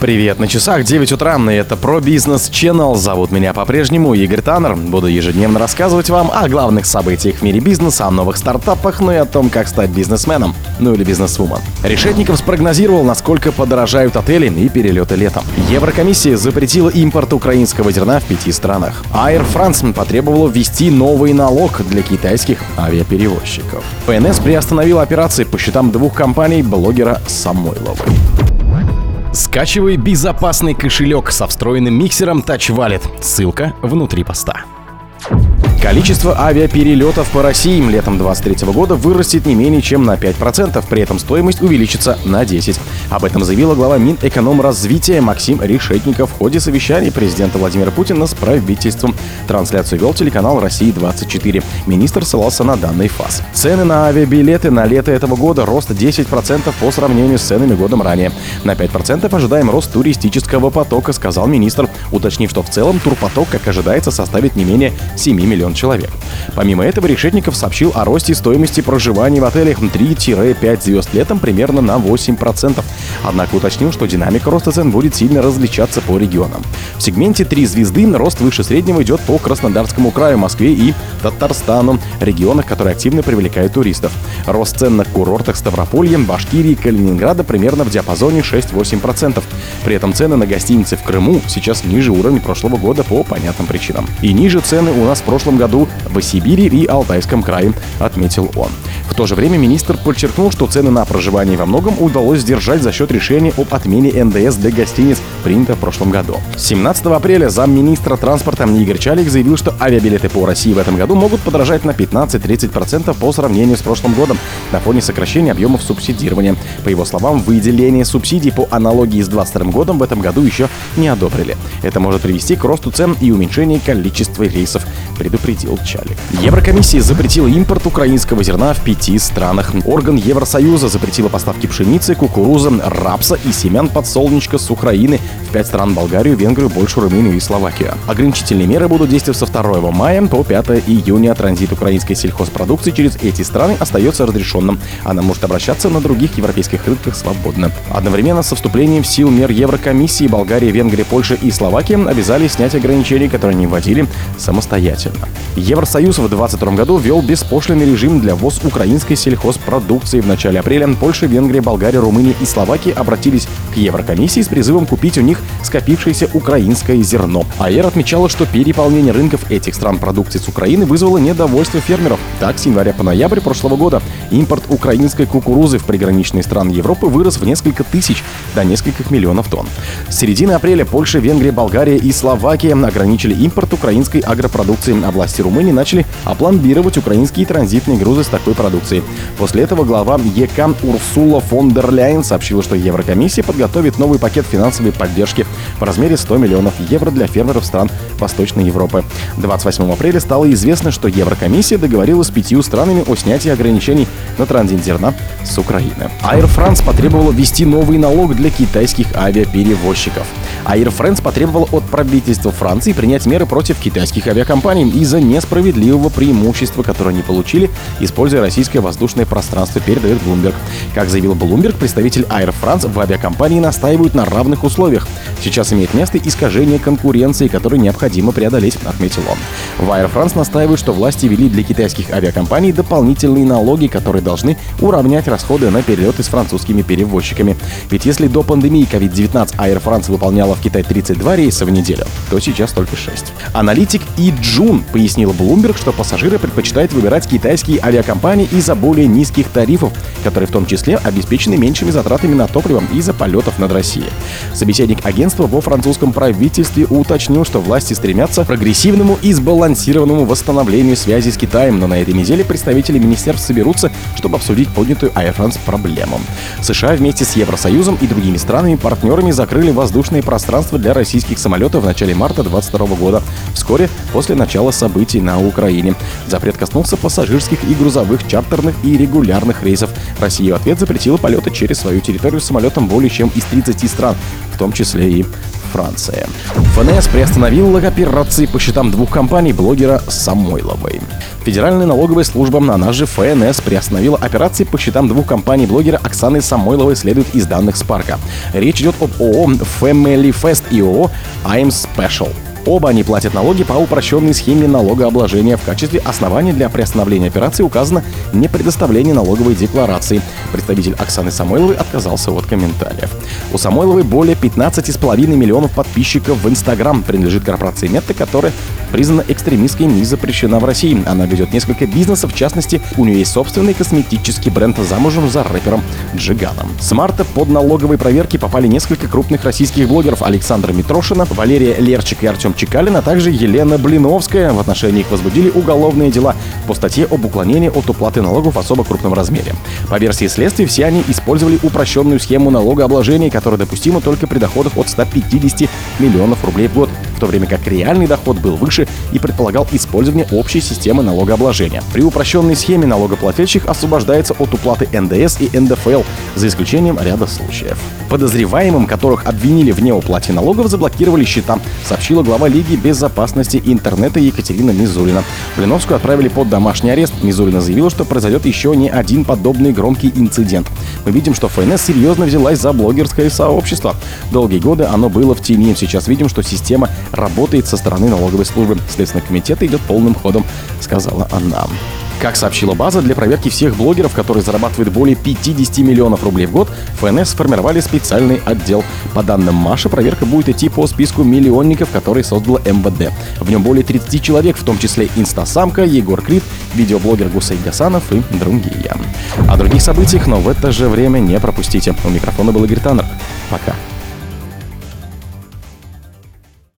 Привет, на часах 9 утра, и это про бизнес Channel. Зовут меня по-прежнему Игорь Таннер. Буду ежедневно рассказывать вам о главных событиях в мире бизнеса, о новых стартапах, ну и о том, как стать бизнесменом, ну или бизнесвумен. Решетников спрогнозировал, насколько подорожают отели и перелеты летом. Еврокомиссия запретила импорт украинского зерна в пяти странах. Air France потребовала ввести новый налог для китайских авиаперевозчиков. ПНС приостановила операции по счетам двух компаний блогера Самойловой. Скачивай безопасный кошелек со встроенным миксером Touch Wallet. Ссылка внутри поста. Количество авиаперелетов по России летом 2023 года вырастет не менее чем на 5%, при этом стоимость увеличится на 10%. Об этом заявила глава Минэкономразвития Максим Решетников в ходе совещания президента Владимира Путина с правительством. Трансляцию вел телеканал «Россия-24». Министр ссылался на данный фаз. Цены на авиабилеты на лето этого года рост 10% по сравнению с ценами годом ранее. На 5% ожидаем рост туристического потока, сказал министр, уточнив, что в целом турпоток, как ожидается, составит не менее 7 миллионов миллион человек. Помимо этого, Решетников сообщил о росте стоимости проживания в отелях 3-5 звезд летом примерно на 8%. Однако уточнил, что динамика роста цен будет сильно различаться по регионам. В сегменте 3 звезды рост выше среднего идет по Краснодарскому краю, Москве и Татарстану, регионах, которые активно привлекают туристов. Рост цен на курортах Ставрополья, Башкирии и Калининграда примерно в диапазоне 6-8%. При этом цены на гостиницы в Крыму сейчас ниже уровня прошлого года по понятным причинам. И ниже цены у нас в прошлом году в Сибири и Алтайском крае, отметил он. В то же время министр подчеркнул, что цены на проживание во многом удалось сдержать за счет решения об отмене НДС для гостиниц, принято в прошлом году. 17 апреля замминистра транспорта Игорь Чалик заявил, что авиабилеты по России в этом году могут подорожать на 15-30% по сравнению с прошлым годом на фоне сокращения объемов субсидирования. По его словам, выделение субсидий по аналогии с 2022 годом в этом году еще не одобрили. Это может привести к росту цен и уменьшению количества рейсов, предупредил Чалик. Еврокомиссия запретила импорт украинского зерна в пяти странах. Орган Евросоюза запретила поставки пшеницы, кукурузы, рапса и семян подсолнечка с Украины в пять стран Болгарию, Венгрию, Польшу, Румынию и Словакию. Ограничительные меры будут действовать со 2 мая по 5 июня. Транзит украинской сельхозпродукции через эти страны остается разрешенным. Она может обращаться на других европейских рынках свободно. Одновременно со вступлением в силу мер Еврокомиссии Болгария, Венгрия, Польша и Словакия обязали снять ограничения, которые они вводили самостоятельно. Евросоюз в 2022 году ввел беспошлинный режим для ввоз украинской сельхозпродукции. В начале апреля Польша, Венгрия, Болгария, Румыния и Словакия обратились к Еврокомиссии с призывом купить у них скопившееся украинское зерно. АЭР отмечала, что переполнение рынков этих стран продукции с Украины вызвало недовольство фермеров. Так, с января по ноябрь прошлого года импорт украинской кукурузы в приграничные страны Европы вырос в несколько тысяч до нескольких миллионов тонн. С середины апреля Польша, Венгрия, Болгария и Словакия ограничили импорт украинской агропродукции, а власти Румынии начали опломбировать украинские транзитные грузы с такой продукцией. После этого глава ЕК Урсула фон дер Ляйен сообщила, что Еврокомиссия подготовит новый пакет финансовой поддержки в размере 100 миллионов евро для фермеров стран Восточной Европы. 28 апреля стало известно, что Еврокомиссия договорилась с пятью странами о снятии ограничений на транзит зерна с Украины. Air France потребовала ввести новый налог для китайских авиаперевозчиков. Air France потребовала от правительства Франции принять меры против китайских авиакомпаний из-за несправедливого преимущества, которое они получили, используя российское воздушное пространство, передает Bloomberg. Как заявил Bloomberg, представитель Air France в авиакомпании настаивают на равных условиях. Сейчас имеет место искажение конкуренции, которое необходимо преодолеть, отметил он. В Air France настаивают, что власти ввели для китайских авиакомпаний дополнительные налоги, которые должны уравнять расходы на перелеты с французскими перевозчиками. Ведь если до пандемии COVID-19 Air France выполняла в Китае 32 рейса в неделю, то сейчас только 6. Аналитик И Джун пояснил Bloomberg, что пассажиры предпочитают выбирать китайские авиакомпании из-за более низких тарифов, которые в том числе обеспечены меньшими затратами на топливо из-за полетов над Россией. Собеседник агентства во французском правительстве уточнил, что власти стремятся к прогрессивному и сбалансированному восстановлению связи с Китаем, но на этой неделе представители министерств соберутся, чтобы обсудить поднятую Air France проблему. США вместе с Евросоюзом и другими странами-партнерами закрыли воздушное пространство для российских самолетов в начале марта 2022 года, вскоре после начала событий на Украине. Запрет коснулся пассажирских и грузовых, чартерных и регулярных рейсов. Россия в ответ запретила полеты через свою территорию самолетом более чем из 30 стран, в том числе и Франции. ФНС приостановил операции по счетам двух компаний блогера Самойловой. Федеральная налоговая служба, она же ФНС, приостановила операции по счетам двух компаний блогера Оксаны Самойловой, следует из данных Спарка. Речь идет об ООО Family Fest и ООО I'm Special. Оба они платят налоги по упрощенной схеме налогообложения. В качестве основания для приостановления операции указано не предоставление налоговой декларации. Представитель Оксаны Самойловой отказался от комментариев. У Самойловой более 15,5 миллионов подписчиков в Инстаграм. Принадлежит корпорации Мета, которая признана экстремистской и запрещена в России. Она ведет несколько бизнесов, в частности, у нее есть собственный косметический бренд замужем за рэпером Джиганом. С марта под налоговые проверки попали несколько крупных российских блогеров Александра Митрошина, Валерия Лерчик и Артем Чекалин, а также Елена Блиновская. В отношении их возбудили уголовные дела по статье об уклонении от уплаты налогов в особо крупном размере. По версии следствия, все они использовали упрощенную схему налогообложения, которая допустима только при доходах от 150 миллионов рублей в год в то время как реальный доход был выше и предполагал использование общей системы налогообложения. При упрощенной схеме налогоплательщик освобождается от уплаты НДС и НДФЛ, за исключением ряда случаев. Подозреваемым, которых обвинили в неуплате налогов, заблокировали счета, сообщила глава Лиги безопасности интернета Екатерина Мизулина. Блиновскую отправили под домашний арест. Мизулина заявила, что произойдет еще не один подобный громкий инцидент. Мы видим, что ФНС серьезно взялась за блогерское сообщество. Долгие годы оно было в тени. Сейчас видим, что система работает со стороны налоговой службы. Следственный комитет идет полным ходом, сказала она. Как сообщила база, для проверки всех блогеров, которые зарабатывают более 50 миллионов рублей в год, ФНС сформировали специальный отдел. По данным Маши, проверка будет идти по списку миллионников, которые создала МВД. В нем более 30 человек, в том числе инстасамка, Егор Крид, видеоблогер Гусей Гасанов и другие. О других событиях, но в это же время не пропустите. У микрофона был Игорь Таннер. Пока.